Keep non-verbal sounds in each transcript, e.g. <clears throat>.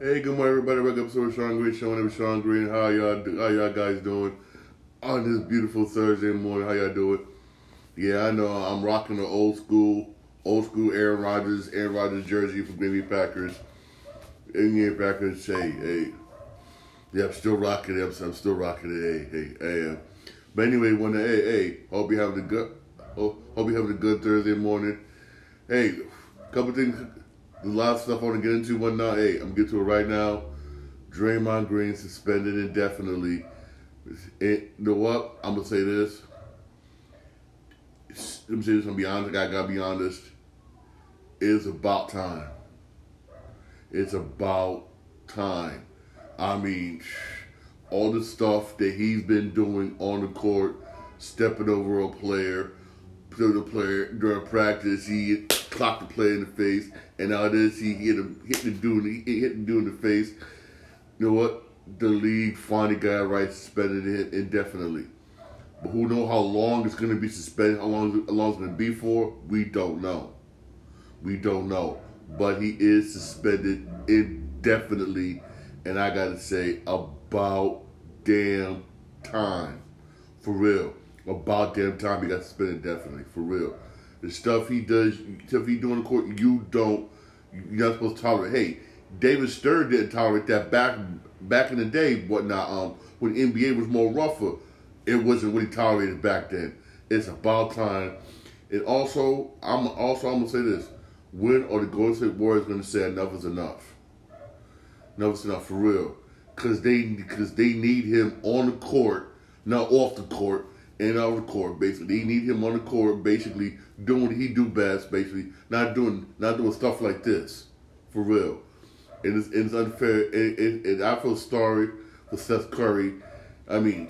Hey, good morning, everybody. Welcome to Shawn Green Show. I'm Shawn Green. How y'all, how y'all guys doing on this beautiful Thursday morning? How y'all doing? Yeah, I know I'm rocking the old school, old school Aaron Rodgers, Aaron Rodgers jersey from Green Bay Packers. And yeah, Packers say, hey, yeah, I'm still rocking it. I'm, I'm still rocking it. Hey, hey, hey. But anyway, when the hey, hey, hope you having a good, hope you having a good Thursday morning. Hey, couple things a lot of stuff I want to get into, whatnot. Hey, I'm getting to it right now. Draymond Green suspended indefinitely. It, you know what? I'm gonna say this. Let me say this. I'm be honest. I gotta be honest. It's about time. It's about time. I mean, all the stuff that he's been doing on the court, stepping over a player, to the player during practice, he clocked the player in the face, and now this he hit him, hit the dude, he hit the dude in the face. You know what? The league finally got right, suspended it indefinitely. But who know how long it's going to be suspended? How long? How long it's going to be for? We don't know. We don't know. But he is suspended indefinitely, and I got to say, about damn time, for real. About damn time he got suspended indefinitely, for real. The stuff he does, stuff he do in the court, you don't, you're not supposed to tolerate. Hey, David Stern didn't tolerate that back back in the day, whatnot. Um, when NBA was more rougher, it wasn't what he tolerated back then. It's about time. And also, I'm also I'm gonna say this: when are the Golden State Warriors gonna say enough is enough? Enough is enough for real, because they because they need him on the court, not off the court and on the court. Basically, they need him on the court, basically doing what he do best. Basically, not doing not doing stuff like this, for real. And it's, it's unfair. And, and, and I feel sorry for Steph Curry. I mean,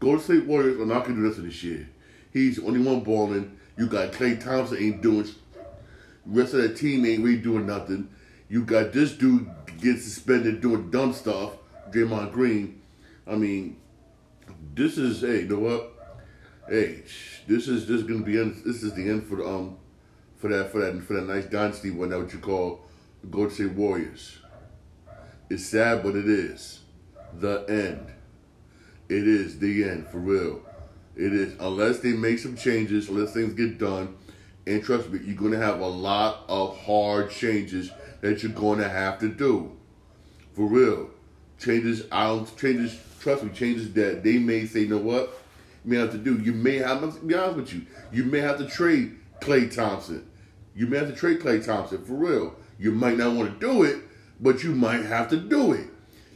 Golden State Warriors are not gonna do this this year. He's the only one balling. You got Klay Thompson ain't doing. The rest of that team ain't really doing nothing. You got this dude getting suspended doing dumb stuff. Draymond Green. I mean, this is hey, you know what? Hey, this is this is gonna be this is the end for the um for that for that for that nice dynasty one that what you call the Golden State Warriors. It's sad, but it is the end. It is the end for real. It is unless they make some changes, unless things get done. And trust me, you're gonna have a lot of hard changes that you're gonna have to do. For real. Changes out changes trust me, changes that they may say, you know what? You may have to do. You may have to be honest with you. You may have to trade Klay Thompson. You may have to trade Klay Thompson for real. You might not want to do it, but you might have to do it.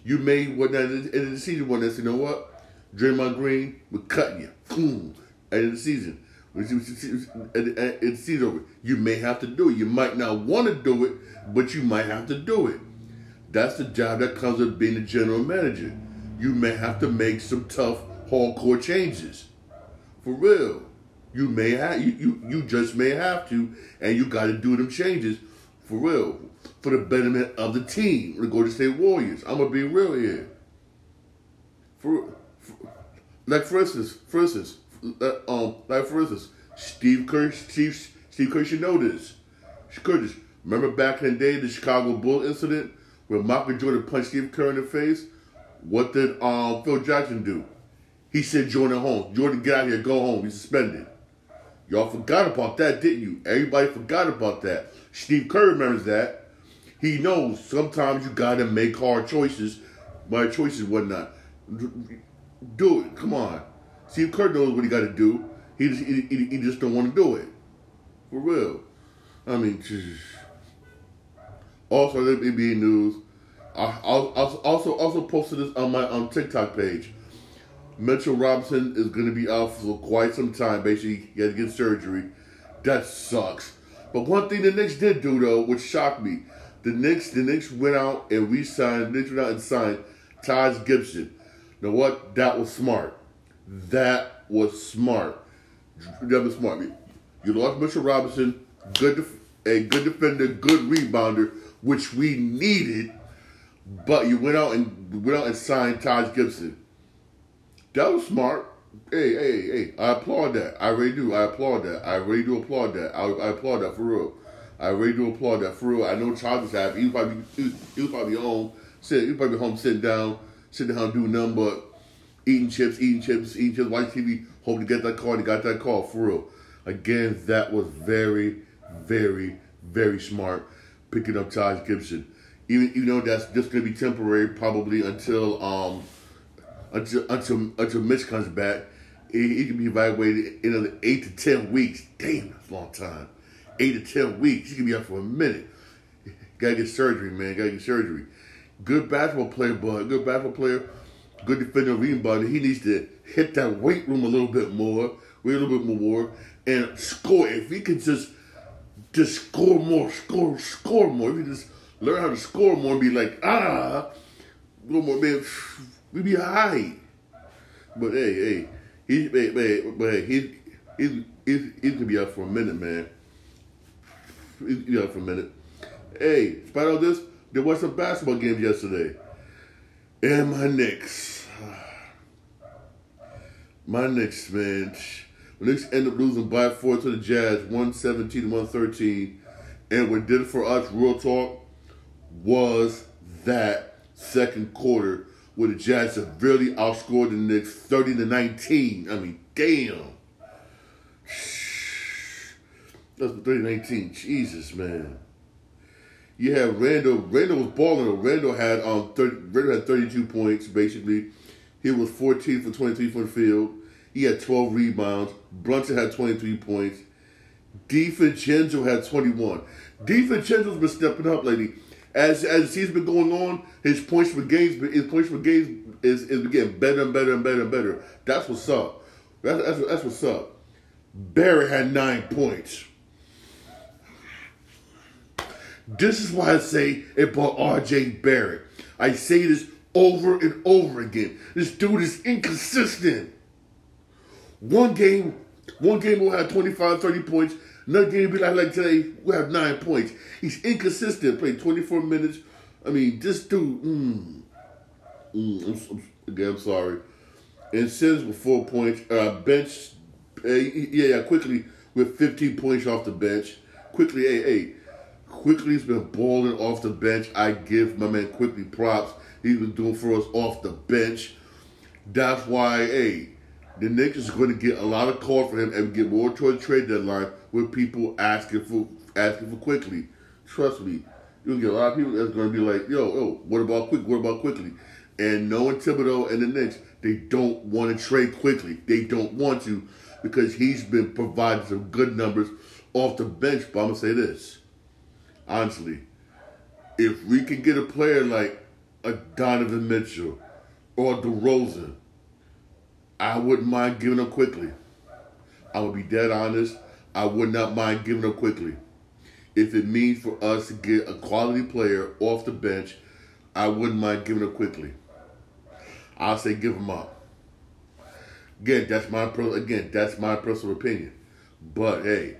You may what well, in the season one that's you know what? Draymond Green will cut you. Boom. End of the season. The season over. You may have to do it. You might not want to do it, but you might have to do it. That's the job that comes with being a general manager. You may have to make some tough hardcore changes. For real. You may have you, you, you just may have to, and you gotta do them changes for real. For the betterment of the team, the Golden State Warriors. I'm gonna be real here. For, for like for instance, for instance, uh, um, like for instance, Steve Kerr, Steve, Steve Kerr should know this. Curtis, remember back in the day, the Chicago Bull incident where Michael Jordan punched Steve Kerr in the face? What did um, Phil Jackson do? He said Jordan home. Jordan, get out here, go home. He's suspended. Y'all forgot about that, didn't you? Everybody forgot about that. Steve Kerr remembers that. He knows sometimes you gotta make hard choices, my choices whatnot. Do it. Come on. Steve Kerr knows what he got to do. He just he, he, he just don't want to do it. For real. I mean, also NBA news. I, also also posted this on my on TikTok page. Mitchell Robinson is going to be out for quite some time. Basically, he had to get surgery. That sucks. But one thing the Knicks did do though, which shocked me, the Knicks the Knicks went out and re-signed. The Knicks went out and signed Taj Gibson. Now what? That was smart. That was smart. That was smart. You lost Mitchell Robinson, good, def- a good defender, good rebounder, which we needed. But you went out and went out and signed Taj Gibson. That was smart. Hey, hey, hey! I applaud that. I really do. I applaud that. I really do applaud that. I, I applaud that for real. I really do applaud that for real. I know Charles was happy. He was probably he was probably home, sitting, he was probably home sitting down, sitting down doing nothing but eating chips, eating chips, eating chips, watching TV, hoping to get that call. And he got that call for real. Again, that was very, very, very smart picking up Taj Gibson. Even you know that's just gonna be temporary, probably until um until until until Mitch comes back. He, can be evaluated in another eight to ten weeks. Damn, that's a long time. Eight to ten weeks. He can be out for a minute. <laughs> Gotta get surgery, man. Gotta get surgery. Good basketball player, but good basketball player, good defender, rebounder. He needs to hit that weight room a little bit more, a little bit more, and score. If he can just just score more, score, score more. If he just learn how to score more and be like, ah, a little more, man, we be high. But hey, hey, he, hey, hey, but hey, he, he's, he's, he's gonna be out for a minute, man. Out for a minute. Hey, spite all this, there was some basketball games yesterday. And my Knicks. <sighs> My Knicks, man. The Knicks end up losing by four to the Jazz, 117 113. And what did it for us, real talk, was that second quarter where the Jazz severely outscored the Knicks 30 to 19. I mean, damn. That's the 30 19. Jesus, man. You have Randall. Randle was balling. Randle had um 30, Randle had 32 points, basically. He was 14 for 23 from the field. He had 12 rebounds. Brunson had 23 points. DiVincenzo had 21. DiVincenzo's been stepping up lately. As as the season's been going on, his points for games, his points for games is is getting better and better and better and better. That's what's up. That's that's, that's what's up. Barrett had nine points. This is why I say it about R.J. Barrett. I say this over and over again. This dude is inconsistent. One game, one game will have 25, 30 points. Another game be like, like today, we'll have nine points. He's inconsistent, played 24 minutes. I mean, this dude, mm, mm, I'm, I'm, again, I'm sorry. And Sims with four points. Uh, bench, uh, yeah, yeah, Quickley with 15 points off the bench. Quickley, hey, hey. Quickley's been balling off the bench. I give my man Quickley props. He's been doing for us off the bench. That's why, hey, the Knicks is going to get a lot of calls for him and get more towards the trade deadline with people asking for asking for Quickley. Trust me, you'll get a lot of people that's going to be like, yo, yo, what about Quick? What about Quickley? And knowing Thibodeau and the Knicks, they don't want to trade Quickley. They don't want to because he's been providing some good numbers off the bench. But I'm going to say this honestly, if we can get a player like a Donovan Mitchell or DeRozan, I wouldn't mind giving them Quickley. I would be dead honest. I would not mind giving them Quickley. If it means for us to get a quality player off the bench, I wouldn't mind giving them Quickley. I'll say give them up. Again, that's my again that's my personal opinion. But hey,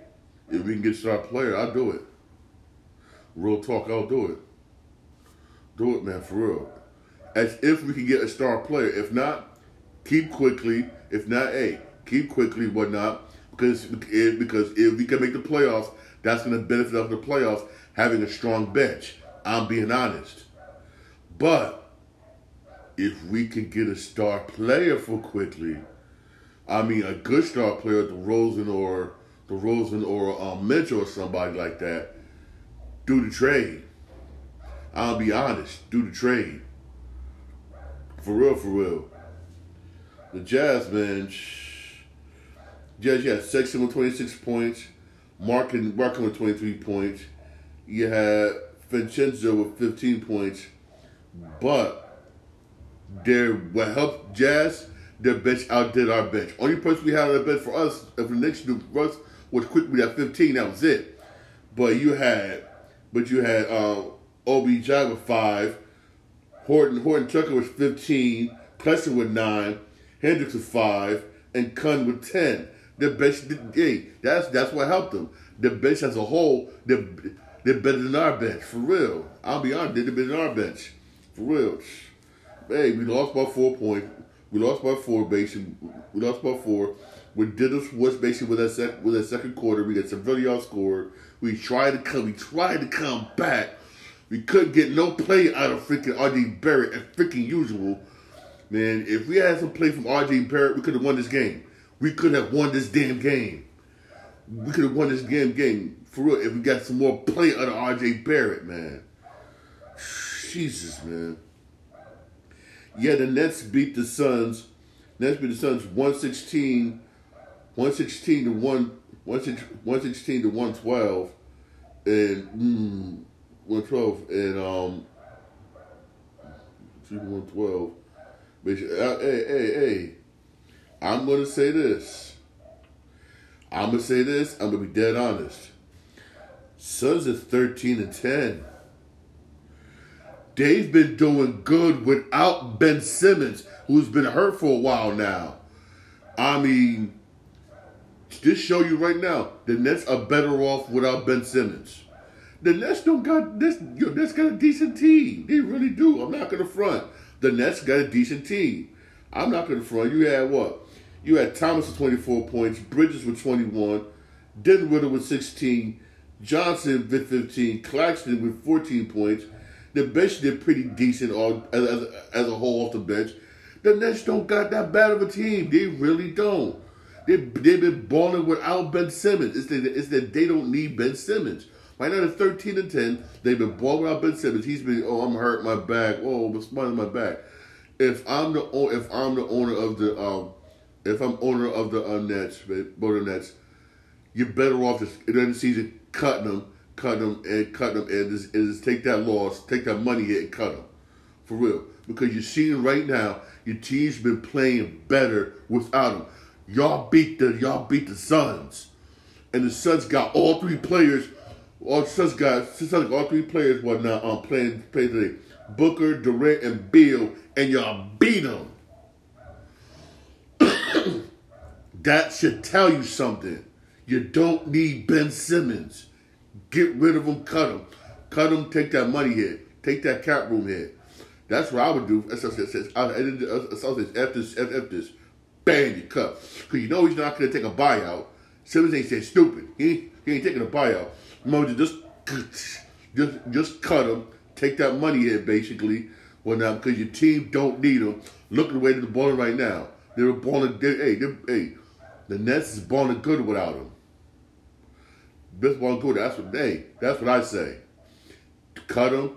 if we can get a star player, I'll do it. Real talk, I'll do it. Do it, man, for real. As if we can get a star player. If not, keep Quickley. If not, hey, keep Quickley, whatnot. Because if, because if we can make the playoffs, that's going to benefit of the playoffs having a strong bench. I'm being honest. But if we can get a star player for Quickley, I mean a good star player, DeRozan or DeRozan or um, Mitchell or somebody like that, do the trade. I'll be honest, do the trade. For real, for real. The Jazz, man, Jazz, yeah, Sexton with 26 points, Markin, Markin with 23 points. You had Vincenzo with 15 points, but their what helped Jazz, their bench outdid our bench. Only person we had on the bench for us, if the next do for us, was Quickley at 15. That was it. But you had but you had uh, OBJ with five, Horton Horton Tucker was fifteen, Preston with nine, Hendricks with five, and Kunn with ten. The bench, hey, that's that's what helped them. The bench as a whole, they're, they're better than our bench for real. I'll be honest, they're better than our bench for real. Hey, we lost by four points. We lost by four, basically. We lost by four. We did this was basically with that sec, with that second quarter. We got severely outscored. We tried to come. We tried to come back. We couldn't get no play out of freaking RD Barrett as freaking usual. Man, if we had some play from RJ Barrett, we could have won this game. We could have won this damn game. We could have won this damn game for real if we got some more play out of RJ Barrett, man. Jesus, man. Yeah, the Nets beat the Suns. Nets beat the Suns 116, 116 to 1, 116 to 112. And, mm, 112. And, um, 112. Uh, hey, hey, hey. I'm to say this. I'm to say this. I'm to be dead honest. Suns are 13 and 10. They've been doing good without Ben Simmons, who's been hurt for a while now. I mean, just show you right now, the Nets are better off without Ben Simmons. The Nets don't got this. Yo, Nets got a decent team. They really do. I'm not gonna front. The Nets got a decent team. I'm not gonna front. You had what? You had Thomas with 24 points, Bridges with 21, Dinwiddie with 16, Johnson with 15, Claxton with 14 points. The bench did pretty decent all as, as, as a whole off the bench. The Nets don't got that bad of a team. They really don't. They they've been balling without Ben Simmons. It's that it's that they don't need Ben Simmons. Right now they're thirteen and ten. They've been balling without Ben Simmons. He's been oh I'm hurt my back. Oh I'm spinning my back. If I'm the if I'm the owner of the um if I'm owner of the uh, Nets, Motor Nets, you're better off just in the season cutting them cut them and cut them and just, and just take that loss, take that money hit and cut them. For real. Because you're seeing right now, your team's been playing better without them. Y'all beat the y'all beat the Suns. And the Suns got all three players, all the Suns got Suns all three players what now um playing playing today. Booker, Durant, and Bill, and y'all beat them. <coughs> that should tell you something. You don't need Ben Simmons. Get rid of him, cut him. Cut him, take that money hit. Take that cap room hit. That's what I would do. Says. I says F this, F, F this. Bang, you cut. Because you know he's not going to take a buyout. Simmons ain't saying stupid. He, he ain't taking a buyout. Moses just, just, just cut him. Take that money hit, basically. Well, now, because your team don't need him. Look at the way they're balling right now. They're balling, they're, hey, they're, hey, the Nets is balling good without him. Best ball good. That's what they. That's what I say. Cut them.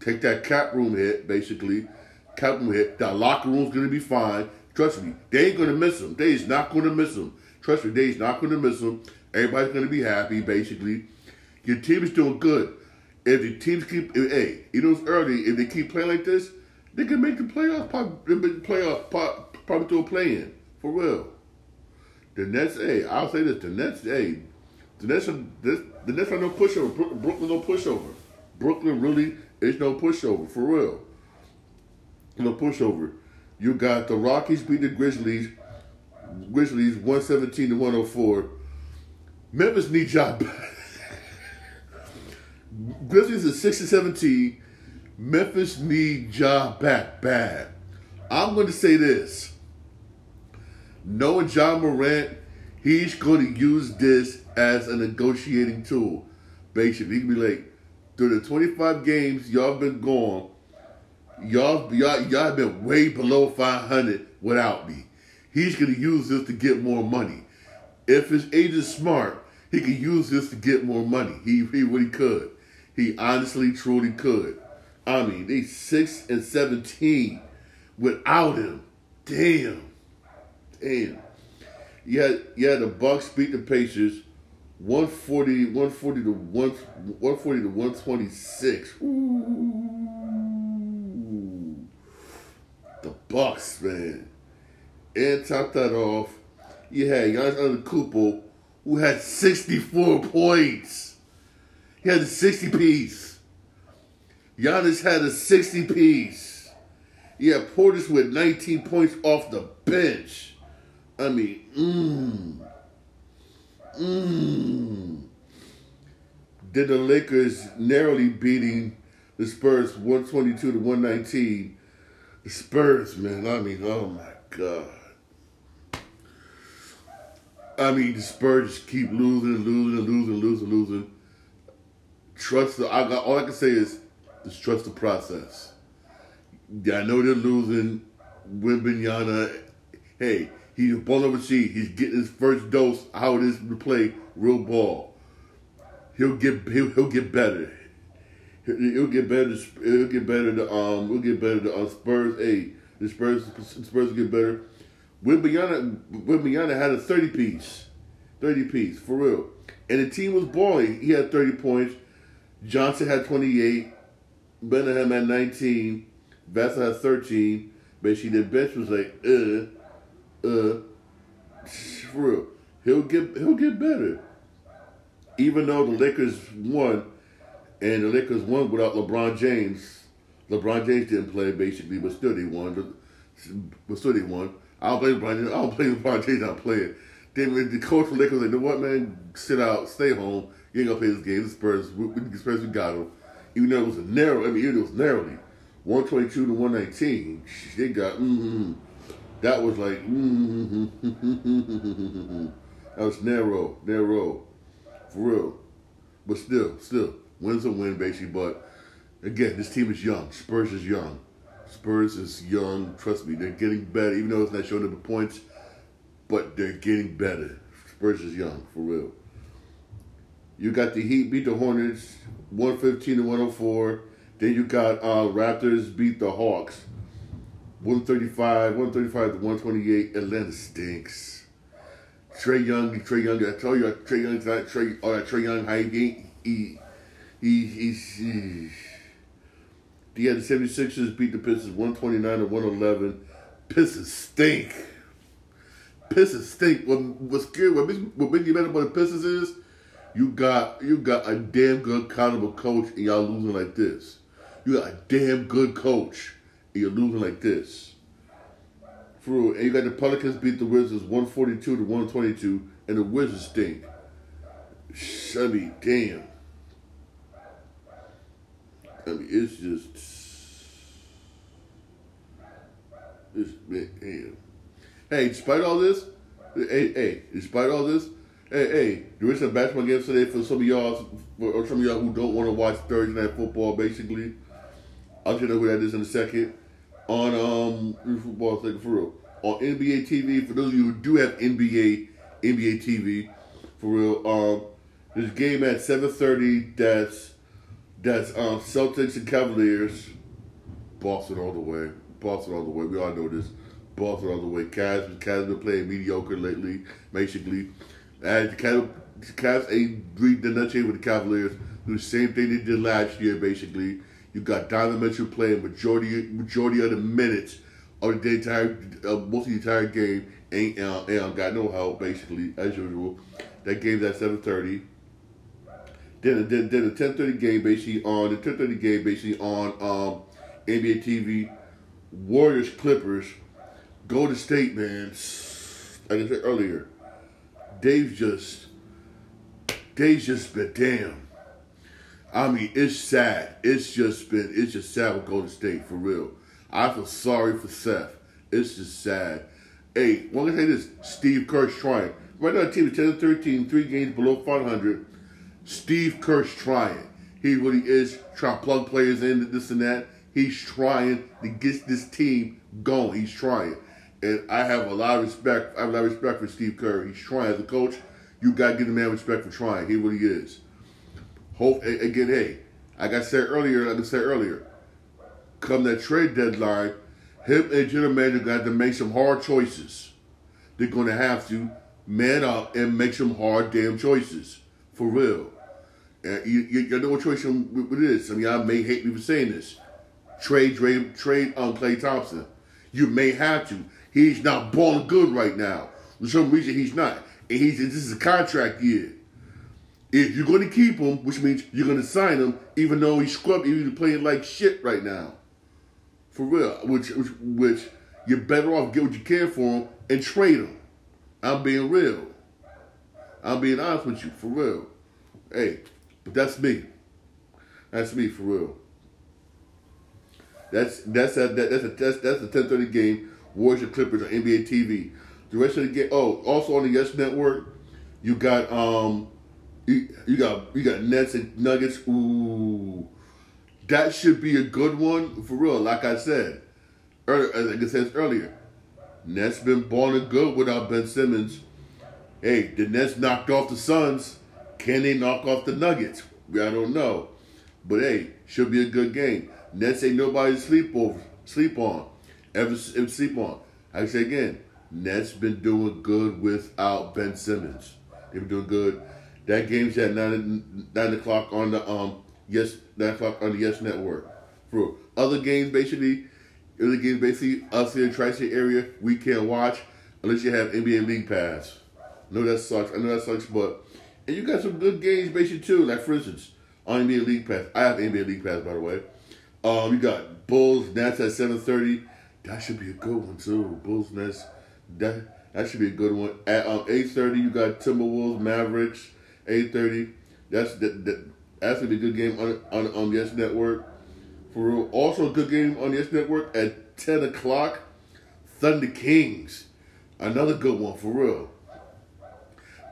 Take that cap room hit, basically. Cap room hit. That locker room's gonna be fine. Trust me, they ain't gonna miss them. They is not gonna miss them. Trust me, they is not gonna miss them. Everybody's gonna be happy, basically. Your team is doing good. If the teams keep, if, hey, you know it's early. If they keep playing like this, they can make the playoff. Probably, playoff, probably do a play in for real. The Nets, hey, I'll say this: the Nets, hey, the Nets, are, the, the Nets are no pushover. Brooklyn no pushover. Brooklyn really is no pushover for real. No pushover. You got the Rockies beat the Grizzlies. Grizzlies one seventeen to one hundred four. Memphis need Ja back. Grizzlies is six and seventeen. Memphis need Ja back bad. I'm going to say this. Knowing Ja Morant he's going to use this as a negotiating tool. Basically, he can be like, through the 25 games y'all been gone, y'all y'all y'all been way below 500 without me. He's going to use this to get more money. If his agent smart, he can use this to get more money. He he really could. He honestly, truly could. I mean, they six and seventeen without him. Damn, damn. Yeah, yeah. The Bucks beat the Pacers 140, 140 to 1, 140 to 126. Ooh. The Bucks, man. And top that off, you had Giannis Antetokounmpo, who had 64 points. He had a 60 piece. Giannis had a 60 piece. Yeah, Portis with 19 points off the bench. I mean, mmm. Mmm. Did the Lakers narrowly beating the Spurs 122 to 119? The Spurs, man, I mean, oh my God. I mean, the Spurs just keep losing losing losing losing losing. Trust the. I got all I can say is just trust the process. Yeah, I know they're losing. Wembanyama, hey, he's balling overseas. He's getting his first dose. How it is to play real ball. He'll get he'll, he'll get better. He'll, get better. He'll get better. The um, we'll get better. The uh, Spurs. Hey, the Spurs. Spurs will get better. Wembanyama, Wembanyama had a thirty piece, thirty piece for real, and the team was balling. He had thirty points. Johnson had twenty eight. Benham had nineteen. Vassell had thirteen. Basically, the bench was like, uh, uh, for real. He'll get he'll get better. Even though the Lakers won, and the Lakers won without LeBron James. LeBron James didn't play basically, but still they won. But still they won. I don't LeBron James. I don't <laughs> LeBron James not playing. Then the coach for Lakers like, you know what, man? Sit out, stay home. You ain't gonna play this game. The Spurs, the Spurs, we got them. Even though it was a narrow, I mean, even though it was narrowly, one twenty two to one nineteen. They got mm-hmm. That was like mm-hmm. <laughs> That was narrow, narrow, for real. But still, still, wins a win, basically. But again, this team is young. Spurs is young. Spurs is young. Trust me, they're getting better. Even though it's not showing up the points, but they're getting better. Spurs is young, for real. You got the Heat beat the Hornets, one fifteen to one hundred four. Then you got uh, Raptors beat the Hawks, one thirty five, one thirty five to one twenty eight. Atlanta stinks. Trae Young, Trae Young. I told you, Trae Young's not. Oh, that Trae Young hype. He he he he. he had the 76ers beat the Pistons 129 to 111. Pistons stink. Pistons stink. What, what's good? What makes, what makes you better about the Pistons is you got you got a damn good kind of a coach and y'all losing like this. You got a damn good coach and you're losing like this. Real. And you got the Pelicans beat the Wizards 142 to 122 and the Wizards stink. I mean, damn. I mean, it's just, it's man. Hey, despite all this, hey, hey, despite all this, hey, hey, there is some basketball games today for some of y'all, or some of y'all who don't want to watch Thursday night football. Basically, I'll tell you who that is in a second. On um, football, second for real. On NBA TV, for those of you who do have NBA, NBA TV, for real. Um, a game at seven thirty. That's that's um, Celtics and Cavaliers. Boston all the way. Boston all the way. We all know this. Boston all the way. Cavs, Cavs been playing mediocre lately, basically. As the Cavs, the Cavs ain't the nut with the Cavaliers. Do the same thing they did last year, basically. You got Donovan Mitchell playing majority majority of the minutes of the entire uh, most of the entire game. Ain't uh, ain't got no help, basically, as usual. That game's at seven thirty. Then, then, then the ten thirty game basically on the ten thirty game basically on um, NBA TV. Warriors Clippers. Golden State man. Like I said earlier, Dave's just Dave's just been damn. I mean, it's sad. It's just been it's just sad with Golden State for real. I feel sorry for Steph. It's just sad. Hey, one can say this: Steve Kerr's trying. Right now, the team is 10 13, three games below 500. Steve Kerr's trying. He really is trying to plug players in, this and that. He's trying to get this team going. He's trying. And I have a lot of respect. I have a lot of respect for Steve Kerr. He's trying as a coach. You got to give the man respect for trying. He really is. Hope again. Hey, like I said earlier, like I said earlier, come that trade deadline, him and general manager got to make some hard choices. They're going to have to man up and make some hard damn choices for real. And you, you, you know what choice it is. I mean, I may hate me for saying this. Trade, trade, trade um, on Klay Thompson. You may have to. He's not balling good right now. For some reason, he's not. And he's this is a contract year. If you're going to keep him, which means you're going to sign him, even though he's scrubbed, even playing like shit right now. For real. Which, which, which you're better off get what you can for him and trade him. I'm being real. I'm being honest with you, for real. Hey, but that's me. That's me, for real. That's that's a, that, that's a that's that's a ten thirty game. Warriors Clippers on NBA TV. The rest of the game. Oh, also on the Yes Network, you got um You, you got you got Nets and Nuggets. Ooh, that should be a good one for real. Like I said, earlier, like I said earlier, Nets been born balling good without Ben Simmons. Hey, the Nets knocked off the Suns. Can they knock off the Nuggets? I don't know, but hey, should be a good game. Nets ain't nobody sleep over, sleep on, ever, sleep on. I say again, Nets been doing good without Ben Simmons. They've been doing good. That game's at nine nine o'clock on the um yes nine o'clock on the Yes Network. For other games, basically, other games basically us in the tri-state area we can't watch unless you have NBA League Pass. I know that sucks. I know that sucks, but and you got some good games basically too. Like for instance, on NBA League Pass, I have NBA League Pass by the way. Um, you got Bulls Nets at seven thirty. That should be a good one too. Bulls Nets. That that should be a good one. At um, eight thirty, you got Timberwolves Mavericks. Eight thirty. That's that, that that's a good game on on on Yes Network. For real. Also a good game on Yes Network at ten o'clock. Thunder Kings. Another good one for real.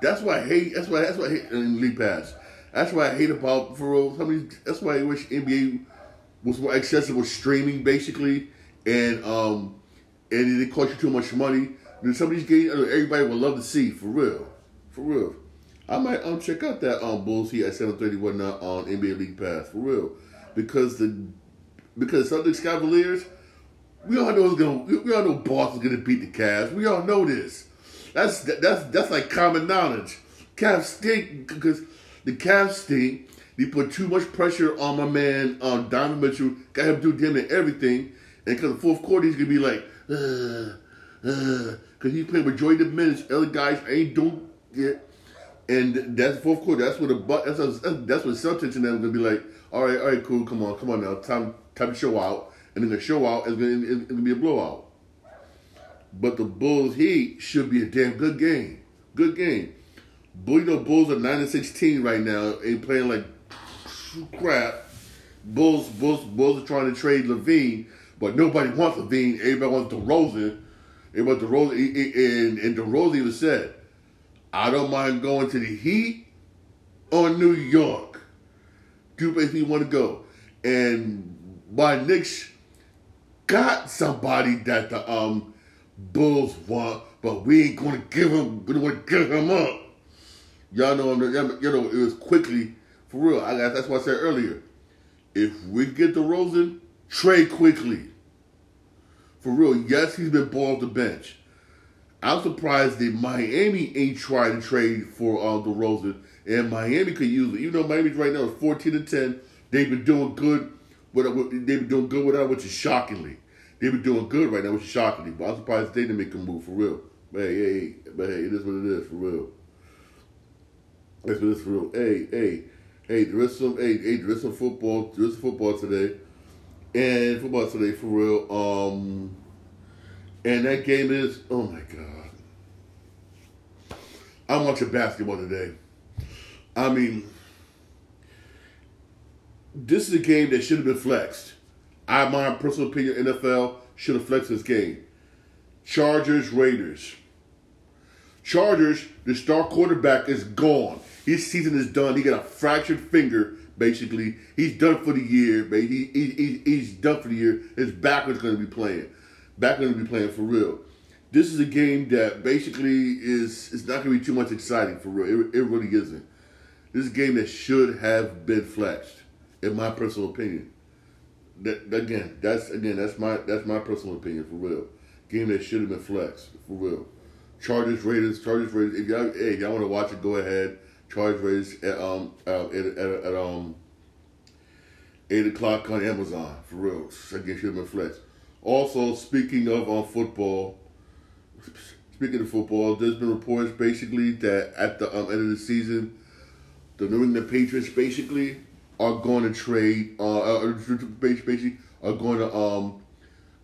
That's why I hate. That's why. That's why I hate in League Pass. That's why I hate about for real. That's why I wish NBA was more accessible streaming, basically, and um, and it cost you too much money. Then some of these games, everybody would love to see for real, for real. I might um check out that um Bulls here at seven thirty whatnot on NBA League Pass for real, because the because Celtics Cavaliers, we all know it's gonna we all know Boston's gonna beat the Cavs. We all know this. That's that's that's like common knowledge. Cavs stink because the Cavs stink. They put too much pressure on my man um, Donovan Mitchell. Got him do damn near everything. And because the fourth quarter, he's gonna be like, uh, uh, because he's playing majority of the minutes. Other guys ain't doing it. And that's the fourth quarter. That's what the that's what, that's what Celtics and them gonna be like. All right, all right, cool. Come on, come on now. Time time to show out. And then the show out is gonna, it's gonna be a blowout. But the Bulls Heat should be a damn good game. Good game. Bull, you know, Bulls are nine and sixteen right now. Ain't playing like crap. Bulls, Bulls, Bulls are trying to trade LaVine, but nobody wants LaVine. Everybody wants DeRozan. Everybody DeRozan, and and DeRozan even said, "I don't mind going to the Heat or New York. Do if you want to go." And my Knicks got somebody that the um Bulls want, but we ain't gonna give him, We gonna give him up. Y'all know, you know, it was Quickley for real. I that's what I said earlier. If we get the DeRozan, trade Quickley. For real, yes, he's been ball off the bench. I'm surprised that Miami ain't trying to trade for uh, DeRozan, and Miami could use it. Even though Miami's right now is 14 to 10, they've been doing good. With, they've been doing good without, which is shockingly. They've been doing good right now, which is shockingly. But I'm surprised they didn't make a move for real. But hey, hey, but hey, it is what it is for real. That's what it's for real. Hey, hey, hey, there is some, hey, hey, there is some football, there is football today, and football today for real. Um, and that game is, oh my god, I'm watching basketball today. I mean, this is a game that should have been flexed. I, my personal opinion, NFL should have flexed this game. Chargers, Raiders. Chargers, the star quarterback is gone. His season is done. He got a fractured finger, basically. He's done for the year, baby. He, he, he's done for the year. His back is going to be playing. Back going to be playing for real. This is a game that basically is it's not going to be too much exciting for real. It, it really isn't. This is a game that should have been flexed, in my personal opinion. That again, that's again, that's my that's my personal opinion for real. Game that should have been flexed for real. Chargers Raiders, Chargers Raiders. If y'all, hey, if y'all want to watch it, go ahead. Chargers Raiders at um uh, at, at, at um eight o'clock on Amazon for real. Again, should have been flexed. Also, speaking of um, football, speaking of football, there's been reports basically that at the um, end of the season, the New England Patriots basically are going to trade, uh, uh basically are going to um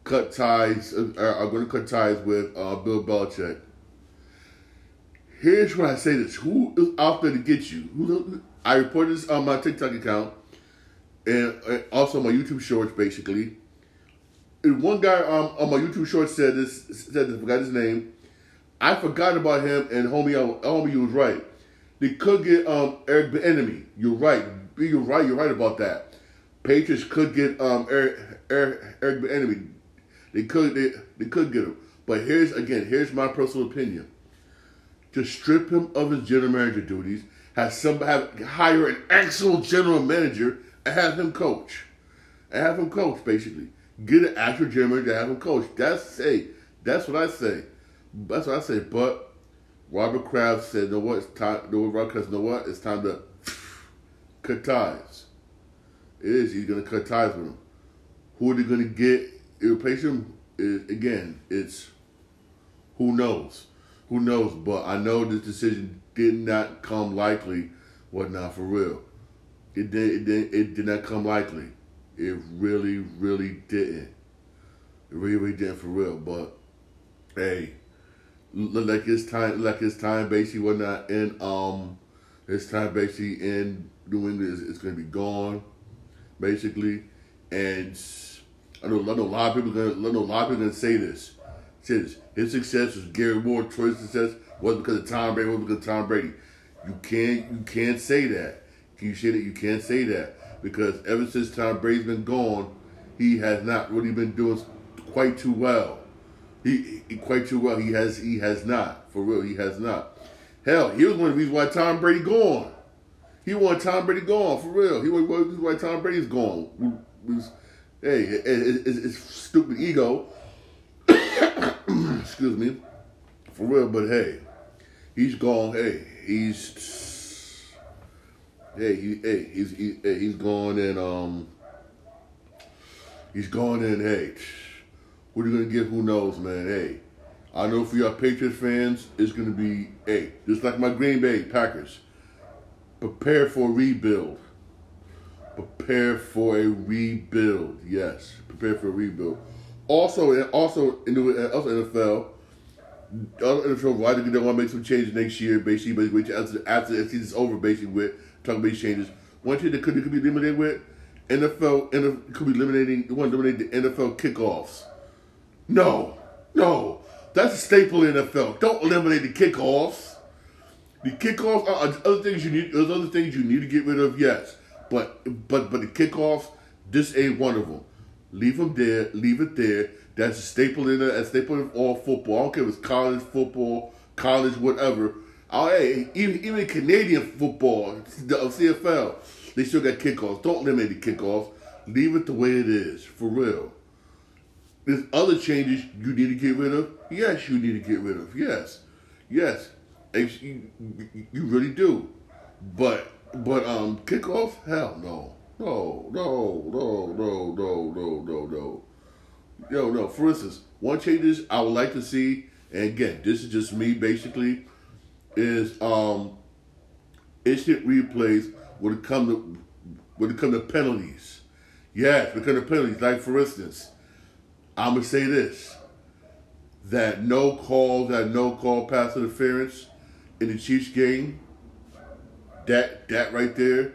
cut ties, uh, are going to cut ties with uh, Bill Belichick. Here's what I say: This who is out there to get you? Who I reported this on my TikTok account and also my YouTube Shorts, basically. And one guy um, on my YouTube Shorts said this, said this, forgot his name. I forgot about him, and homie, homie, you was right. They could get um Eric Bieniemy. You're right. You're right. You're right about that. Patriots could get um Eric Eric, Eric Bieniemy. They could they, they could get him. But here's again here's my personal opinion. To strip him of his general manager duties, have some have hire an actual general manager and have him coach, and have him coach basically. Get an actual general manager and have him coach. That's hey, that's what I say. That's what I say. But Robert Kraft said, "No what? It's time. No Robert Kraft, know what? It's time to <sniffs> cut ties. It is. He's gonna cut ties with him. Who are they gonna get? to Replace him? Again. It's who knows. Who knows? But I know this decision did not come likely. What not for real? It did. It did. It did not come likely. It really, really didn't. It really, really didn't for real. But hey, like it's time, like it's time basically whatnot in um, his time basically in New England is, going to be gone, basically, and I know, I know a lot of people gonna, I know a lot of people gonna say this, this. His success was Gary Moore. Troy's success wasn't because of Tom Brady. wasn't because of Tom Brady. You can't, you can't say that. Can you say that? You can't say that because ever since Tom Brady's been gone, he has not really been doing quite too well. He, he quite too well. He has he has not for real. He has not. Hell, he was one of the reasons why Tom Brady gone. He wanted Tom Brady gone for real. He was one of the reasons why Tom Brady's gone. Hey, it's, it's stupid ego. <clears throat> Excuse me, for real. But hey, he's gone. Hey, he's hey he hey he's he, hey, he's gone and um he's gone and hey. What are you gonna get? Who knows, man? Hey, I know for your Patriots fans, it's gonna be hey, just like my Green Bay Packers. Prepare for a rebuild. Prepare for a rebuild. Yes, prepare for a rebuild. Also, also in the uh, also NFL, other NFL why they want to make some changes next year, basically, basically after after the season's over, basically with talking about changes. One thing that could, could be eliminated with NFL, NFL could be eliminating. Want to eliminate the NFL kickoffs. No, no. That's a staple in NFL. Don't eliminate the kickoffs. The kickoffs are other things you need. There's other things you need to get rid of. Yes, but but but the kickoffs, this ain't one of them. Leave them there. Leave it there. That's a staple in a, a staple of all football. I don't care if it's college football, college whatever. Oh, hey, even even Canadian football, the CFL, they still got kickoffs. Don't eliminate the kickoffs. Leave it the way it is, for real. There's other changes you need to get rid of. Yes, you need to get rid of. Yes, yes, you, you really do. But but um, kickoff, hell no, no, no, no, no, no, no, no, no. Yo, no. For instance, one changes I would like to see, and again, this is just me basically, is um, instant replays when it come to when it come to penalties. Yes, when it come to penalties. Like for instance I'm gonna say this: that no call, that no call pass interference in the Chiefs game. That that right there,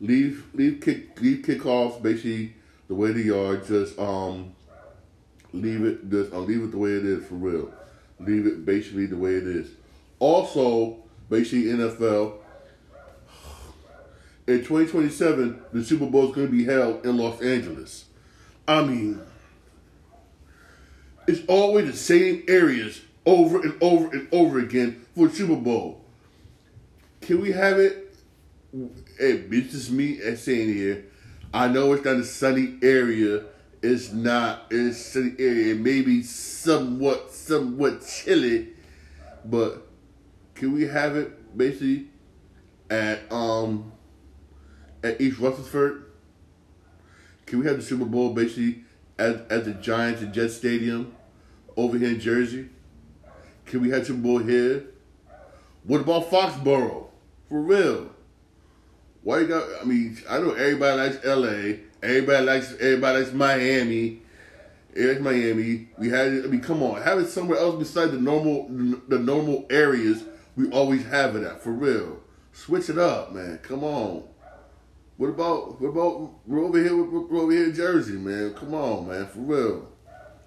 leave, leave kick, leave kickoffs basically the way they are. Just um, leave it, just uh, leave it the way it is for real. Leave it basically the way it is. Also, basically NFL. In 2027, the Super Bowl is going to be held in Los Angeles. I mean, it's always the same areas over and over and over again for Super Bowl. Can we have it? Hey, it's just me saying here. I know it's not a sunny area. It's not. It's sunny area. It may be somewhat, somewhat chilly, but can we have it basically at um at East Rutherford? Can we have the Super Bowl basically at, at the Giants and Jets Stadium over here in Jersey? Can we have Super Bowl here? What about Foxborough? For real. Why you got? I mean, I know everybody likes L.A. Everybody likes everybody likes Miami. It's Miami. We had. I mean, come on, have it somewhere else besides the normal the normal areas we always have it at. For real, switch it up, man. Come on. What about what about we're over here we're over here in Jersey, man? Come on, man, for real.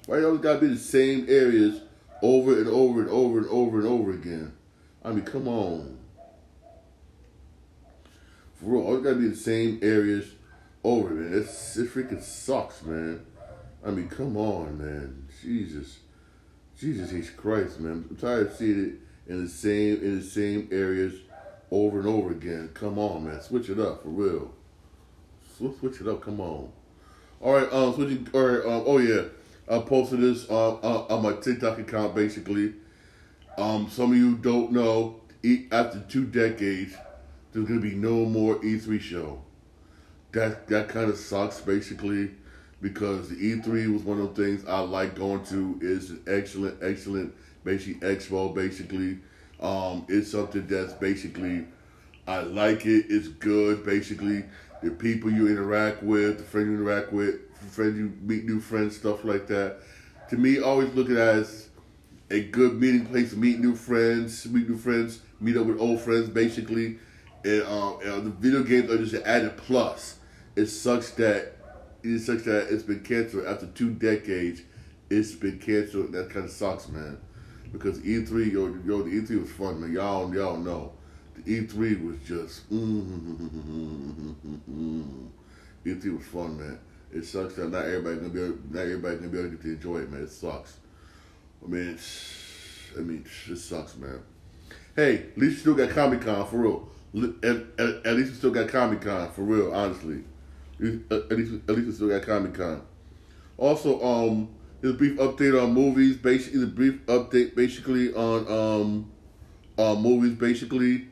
Why you always gotta be the same areas over and over and over and over and over again? I mean, come on. For real, always gotta be the same areas over, man. It's, it freaking sucks, man. I mean, come on, man. Jesus. Jesus H. Christ, man. I'm tired of seeing it in the same in the same areas over and over again. Come on, man. Switch it up for real. Switch it up. Come on. All right. Um. Switching. All right. Um. Oh yeah. I posted this um, uh, on my TikTok account. Basically, um. Some of you don't know. After two decades, there's gonna be no more E3 show. That that kind of sucks. Basically, because the E3 was one of the things I like going to. is an excellent, excellent, basically expo. Basically, um, it's something that's basically I like it. It's good. Basically, the people you interact with, the friends you interact with, friends you meet new friends, stuff like that. To me, always look at as a good meeting place to meet new friends, meet new friends, meet up with old friends, basically. And, um, and the video games are just an added plus. It sucks that it sucks that it's been canceled after two decades. It's been canceled. That kind of sucks, man. Because E3, yo, yo, the E3 was fun, man. Y'all, y'all know. The E3 was just <laughs> mm, E3 was fun, man. It sucks that not everybody gonna be able, not everybody gonna be able to enjoy it, man. It sucks. I mean, I mean, it sucks, man. Hey, at least we still got Comic Con for real. At, at, at, least we still got Comic Con for real, honestly. At least, at least we still got Comic Con. Also, um, there's a brief update on movies. Basically, a brief update basically on um, uh, movies. Basically,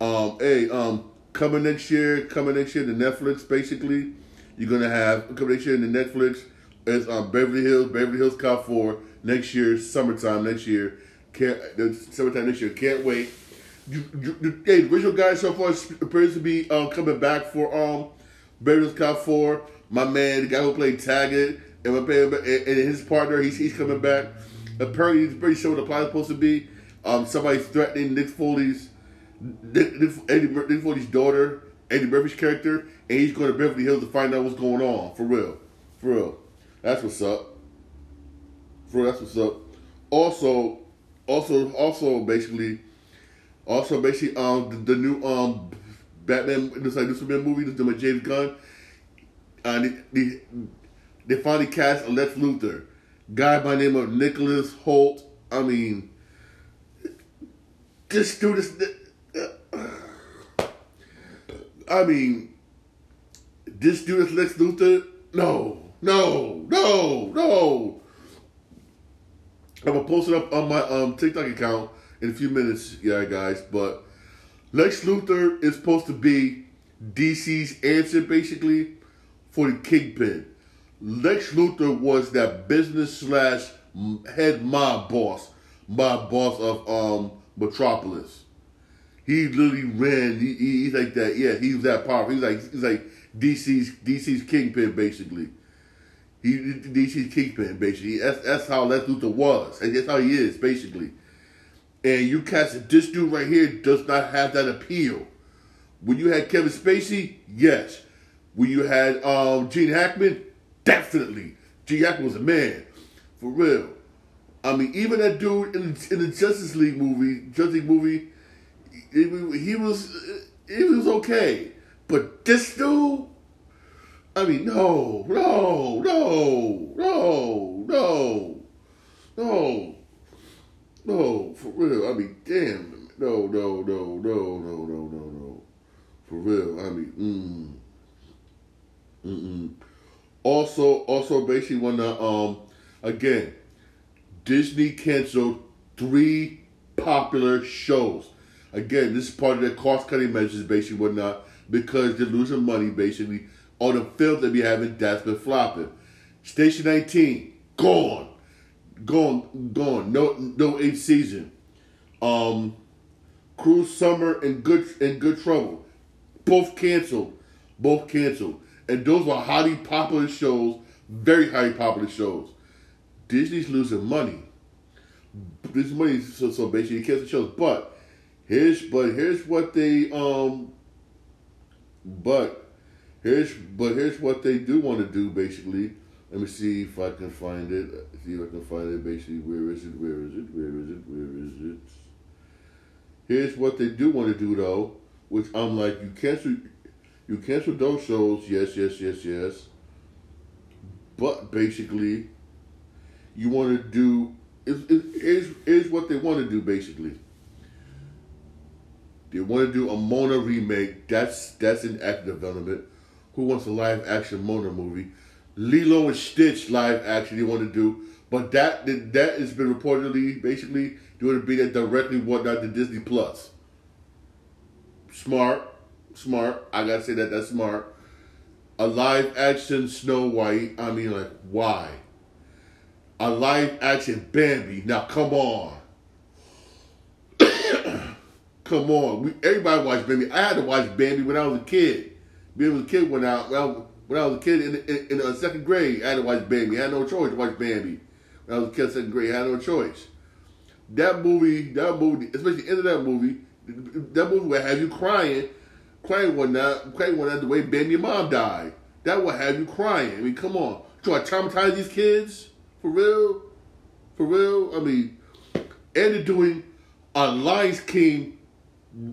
um, hey, um, coming next year, coming next year to Netflix, basically, you're gonna have coming next year to Netflix is um, Beverly Hills, Beverly Hills Cop 4 next year, summertime next year. Can't summertime next year. Can't wait. Hey, original guy so far appears to be um, coming back for um Hills Cop 4. My man, the guy who played Taggart, and, my, and, and his partner, he's, he's coming back. Apparently, he's pretty sure what the plot is supposed to be. Um, somebody's threatening Nick Foley's Eddie, Eddie Foley's daughter, Eddie Murphy's character, and he's going to Beverly Hills to find out what's going on. For real. For real. That's what's up. For real, that's what's up. Also, also, also, basically, also, basically, um, the, the new um, Batman, this like Superman movie, this with James Gunn, uh, they, they, they finally cast Lex Luthor, guy by name of Nicholas Hoult. I mean, this dude is I mean, this dude is Lex Luthor? No, no, no, no. I'm gonna post it up on my um, TikTok account in a few minutes, yeah, guys. But Lex Luthor is supposed to be DC's answer, basically, for the Kingpin. Lex Luthor was that business slash head mob boss, mob boss of um, Metropolis. He literally ran. He, he, he's like that. Yeah, he's that powerful. He's like he's like DC's DC's kingpin basically. He DC's kingpin basically. That's that's how Lex Luthor was, and that's how he is basically. And you catch this dude right here does not have that appeal. When you had Kevin Spacey, yes. When you had um, Gene Hackman, definitely. Gene Hackman was a man, for real. I mean, even that dude in, in the Justice League movie, Justice League movie, he was he was okay, but this dude, I mean, no, no, no, no, no, no, no, for real. I mean, damn. No, no, no, no, no, no, no, no. For real. I mean, mm. Mm-mm. Also, also, basically, when the, um, again, Disney canceled three popular shows. Again, this is part of their cost cutting measures, basically, whatnot, because they're losing money, basically, on the films that we having that's been flopping. Station 19, gone. Gone, gone. No no eighth season. Um Cruel Summer in good in good trouble. both canceled, both canceled, and those were highly popular shows, very highly popular shows. Disney's losing money. This money, so so basically cancel shows. But here's but here's what they um. But here's but here's what they do want to do basically. Let me see if I can find it. See if I can find it. Basically, where is it? Where is it? Where is it? Where is it? Here's what they do want to do though, which I'm like, you cancel, you cancel those shows. Yes, yes, yes, yes. But basically, you want to do is is is what they want to do basically. They want to do a Moana remake. That's that's an active development. Who wants a live action Moana movie? Lilo and Stitch live action they want to do, but that that has been reportedly basically going to be that directly whatnot to Disney Plus. Smart, smart. I gotta say that that's smart. A live action Snow White. I mean, like why? A live action Bambi. Now come on. <coughs> come on. We, everybody watched Bambi. I had to watch Bambi when I was a kid. When I was a kid when I, when I when I was a kid in, in, in uh, second grade, I had to watch Bambi. I had no choice to watch Bambi. When I was a kid in second grade, I had no choice. That movie, that movie, especially into that movie, that movie will have you crying, crying one night, crying one night the way Bambi mom died. That will have you crying. I mean, come on. Trying to traumatize these kids? For real? For real? I mean, and they're doing a Lions King,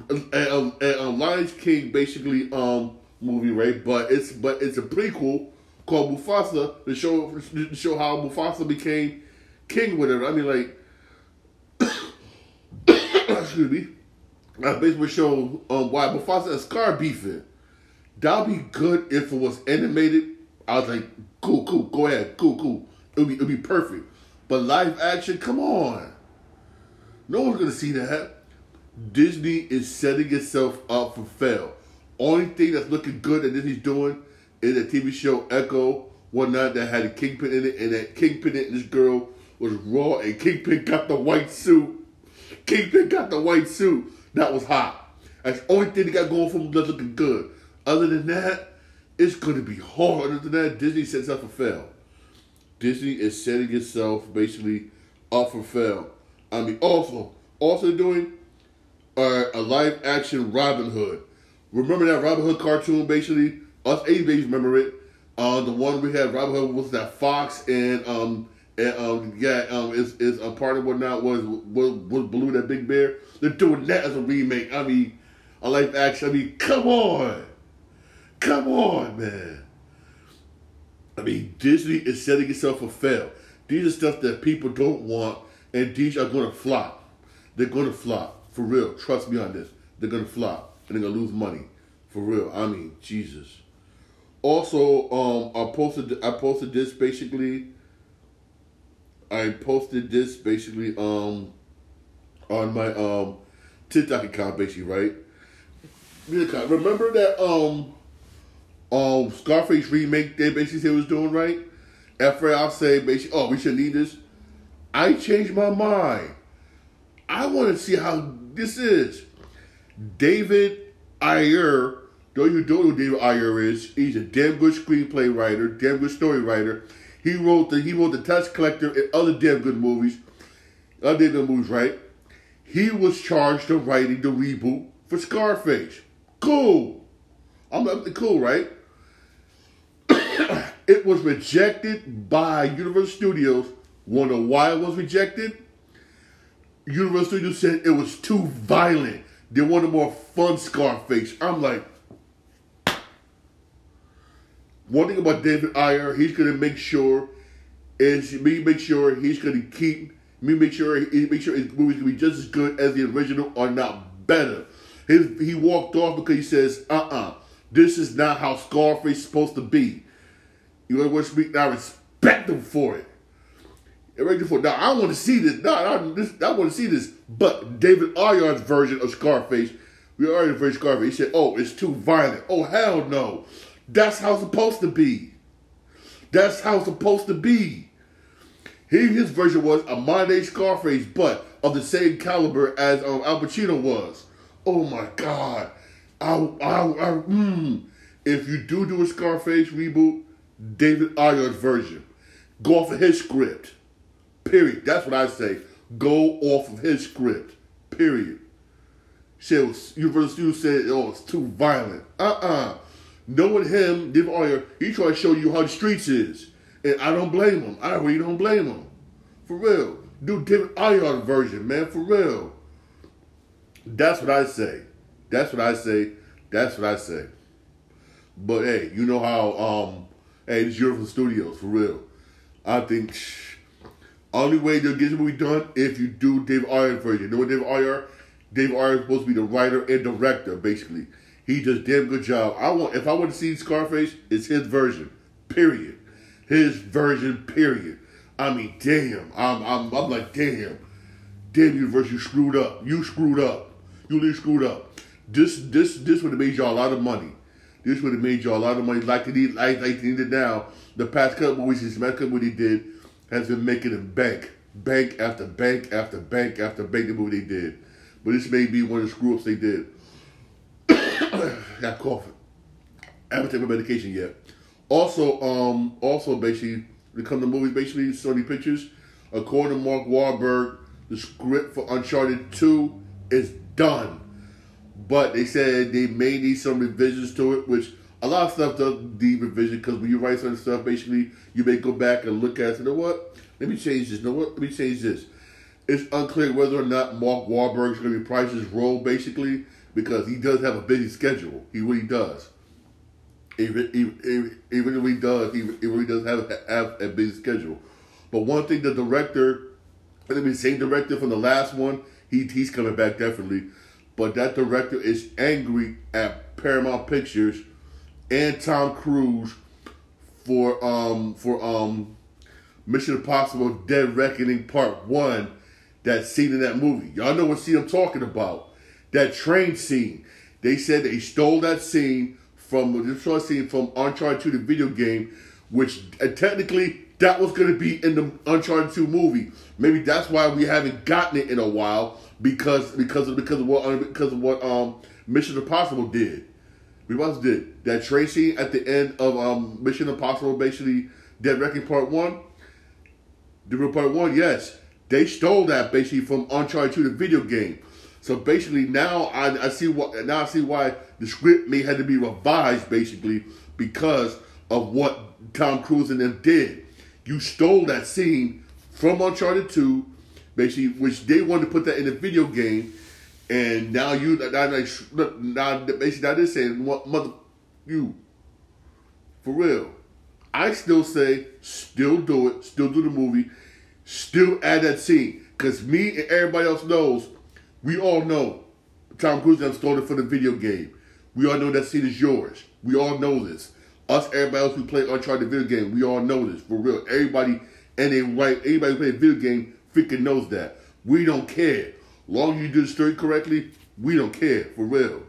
a, a, a Lions King basically um movie, right? But it's but it's a prequel called Mufasa to show to show how Mufasa became king, whatever. I mean, like, <coughs> excuse me. I basically show um, why Mufasa and Scar beefing. That'd be good if it was animated. I was like, cool, cool, go ahead, cool, cool. It'll be it'll be perfect. But live action, come on. No one's gonna see that. Disney is setting itself up for fail. Only thing that's looking good that Disney's doing is a TV show Echo one night that had a Kingpin in it, and that Kingpin and this girl was raw, and Kingpin got the white suit. Kingpin got the white suit. That was hot. That's the only thing they got going for them that's looking good. Other than that, it's gonna be hard. Other than that, Disney sets up for fail. Disney is setting itself basically up for fail. I mean, also, also doing uh, a live action Robin Hood. Remember that Robin Hood cartoon, basically? Us 80 babies remember it. Uh, the one we had, Robin Hood, was that Fox and, um, and um, yeah, um, is is a part of what now was, was was Blue that Big Bear. They're doing that as a remake. I mean, a live action. I mean, come on, come on, man. I mean, Disney is setting itself for fail. These are stuff that people don't want, and these are going to flop. They're going to flop for real. Trust me on this. They're going to flop and they're gonna lose money. For real. I mean, Jesus. Also, um, I posted I posted this basically. I posted this basically um on my um TikTok account basically, right? Remember that um um Scarface remake they basically said was doing right? After I'll say basically, oh, we should need this. I changed my mind. I want to see how this is. David Ayer, though you don't know who David Ayer is, he's a damn good screenplay writer, damn good story writer. He wrote the he wrote the Tax Collector and other damn good movies, other damn good movies, right? He was charged of writing the reboot for Scarface. Cool. I'm, I'm cool, right? <coughs> it was rejected by Universal Studios. Wanna why it was rejected? Universal Studios said it was too violent. They want a more fun Scarface. I'm like, one thing about David Ayer, he's gonna make sure is me make sure he's gonna keep me make sure he make sure his movie's gonna be just as good as the original or not better. His, he walked off because he says, uh uh-uh, uh this is not how Scarface is supposed to be. You know what? I respect him for it for now. I want to see this. No, I, this, I want to see this. But David Ayer's version of Scarface, we already version Scarface. He said, "Oh, it's too violent. Oh, hell no. That's how it's supposed to be. That's how it's supposed to be." He, his version was a modern Scarface, but of the same caliber as um, Al Pacino was. Oh my God, I, I, I, mm, if you do do a Scarface reboot, David Ayer's version. Go off of his script. Period. That's what I say. Go off of his script. Period. Said Universal Studios said, "Oh, it's too violent." Uh-uh. Knowing him, David Ayer, he tried to show you how the streets is, and I don't blame him. I really don't blame him. For real, do David Ayer version, man. For real. That's what I say. That's what I say. That's what I say. But hey, you know how um hey it's Universal Studios for real. I think only way they'll get the movie done if you do Dave Ayer version. You know what Dave Ayer? Dave Ayer is supposed to be the writer and director, basically. He does damn good job. I want if I want to see Scarface, it's his version. Period. His version. Period. I mean, damn. I'm I'm I'm like, damn. Damn Universal, you screwed up. You screwed up. You really screwed up. This this this would have made y'all a lot of money. This would have made y'all a lot of money, like they need, like, like they need it now. The past couple weeks, this past couple he did has been making them bank, bank after bank after bank after bank. The movie they did, but this may be one of the screw ups they did. <coughs> Got coughing. I haven't taken my medication yet. Also, um, also basically, to come to movies, basically Sony Pictures, according to Mark Wahlberg, the script for Uncharted Two is done. But they said they may need some revisions to it, which a lot of stuff does need revision because when you write certain stuff, basically, you may go back and look at it. You know what? Let me change this. You know what? Let me change this. It's unclear whether or not Mark Wahlberg is going to be his role, basically, because he does have a busy schedule. He really does. Even, even, even if he does, he really does have, have a busy schedule. But one thing the director, I mean, same director from the last one, he, he's coming back definitely. But that director is angry at Paramount Pictures and Tom Cruise for um for um Mission Impossible Dead Reckoning Part One. That scene in that movie, y'all know what scene I'm talking about. That train scene. They said they stole that scene from the short scene from Uncharted 2, the video game, which uh, technically that was going to be in the Uncharted 2 movie. Maybe that's why we haven't gotten it in a while because because of because of what because of what um Mission Impossible did. We once did that Tracy at the end of um Mission Impossible, basically Dead Reckoning Part One. The real Part One, yes, they stole that basically from Uncharted 2, the video game. So basically, now I, I see what now I see why the script may had to be revised basically because of what Tom Cruise and them did. You stole that scene from Uncharted 2, basically, which they wanted to put that in the video game, and now you now like now basically now they're saying what mother you for real. I still say still do it, still do the movie, still add that scene. Cause me and everybody else knows, we all know Tom Cruise done stole it for the video game. We all know that scene is yours. We all know this. Us, everybody else who play Uncharted video game, we all know this for real. Everybody and they right, anybody who play a video game freaking knows that. We don't care. Long as you do the story correctly, we don't care for real.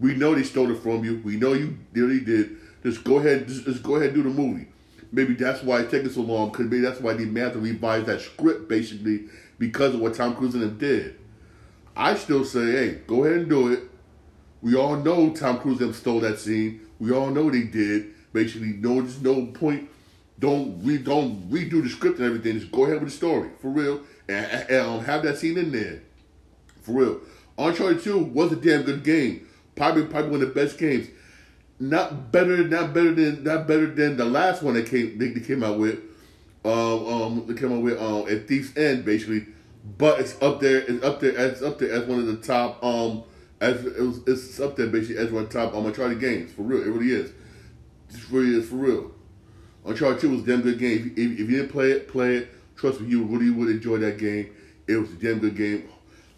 We know they stole it from you. We know you really did. Just go ahead, just, just go ahead and do the movie. Maybe that's why it's taking so long. Because maybe that's why they have to revise that script basically because of what Tom Cruise and them did. I still say, hey, go ahead and do it. We all know Tom Cruise and them stole that scene. We all know they did. Basically, no, there's no point. Don't we don't redo the script and everything. Just go ahead with the story for real, and, and um, have that scene in there for real. Uncharted Two was a damn good game. Probably probably one of the best games. Not better, not better than not better than the last one that came they, they came out with. Um, um, they came out with um at Thief's End basically, but it's up there. It's up there. It's up there as one of the top um as it was, it's up there basically as one of the top um, Uncharted games for real. It really is. It really is for real. Uncharted 2 was a damn good game. If, if, if, you didn't play it, play it. Trust me, you really would enjoy that game. It was a damn good game.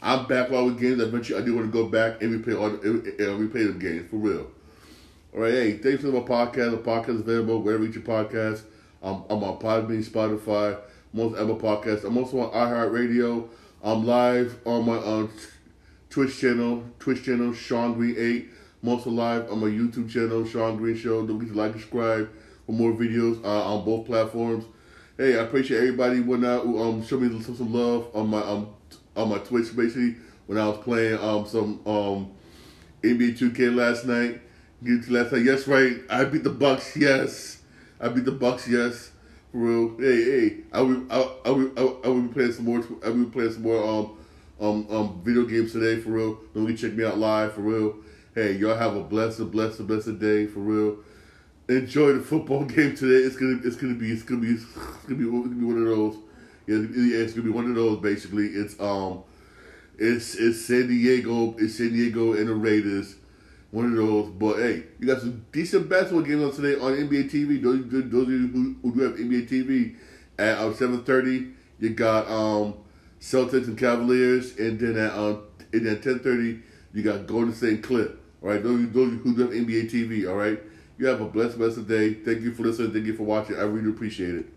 I'm back while with the games. Eventually, I do want to go back and replay all the, uh, replay the games for real. All right, hey, thanks for my podcast. The podcast is available wherever you reach your podcast. I'm, I'm on Podbean, Spotify, most ever podcasts. I'm also on iHeartRadio. I'm live on my um, Twitch channel, Twitch channel, Shawn Green 8. I'm also live on my YouTube channel, Shawn Green Show. Don't forget to like, and subscribe for more videos uh, on both platforms. Hey, I appreciate everybody went out um show me some, some love on my um on my Twitch basically when I was playing um some um NBA 2K last night. Last night. Yes, right. I beat the Bucks. Yes, I beat the Bucks. Yes, for real. Hey, hey. I will. I, I will. I, will be playing some more. I will be playing some more. Um, um, um, video games today for real. Don't be check me out live for real. Hey, y'all have a blessed, blessed, blessed day for real. Enjoy the football <laughs> game today. It's gonna, it's gonna be, it's gonna be, it's gonna be, it's gonna be one of those. Yeah, it's gonna be one of those. Basically, it's um, it's it's San Diego, it's San Diego and the Raiders. One of those, but hey, you got some decent basketball games on today on NBA TV. Those, those of you who, who do have NBA TV at um, seven thirty, you got um Celtics and Cavaliers, and then at um and then ten thirty, you got Golden State and Clip. All right, those those who do have NBA TV. All right, you have a blessed, blessed day. Thank you for listening. Thank you for watching. I really appreciate it.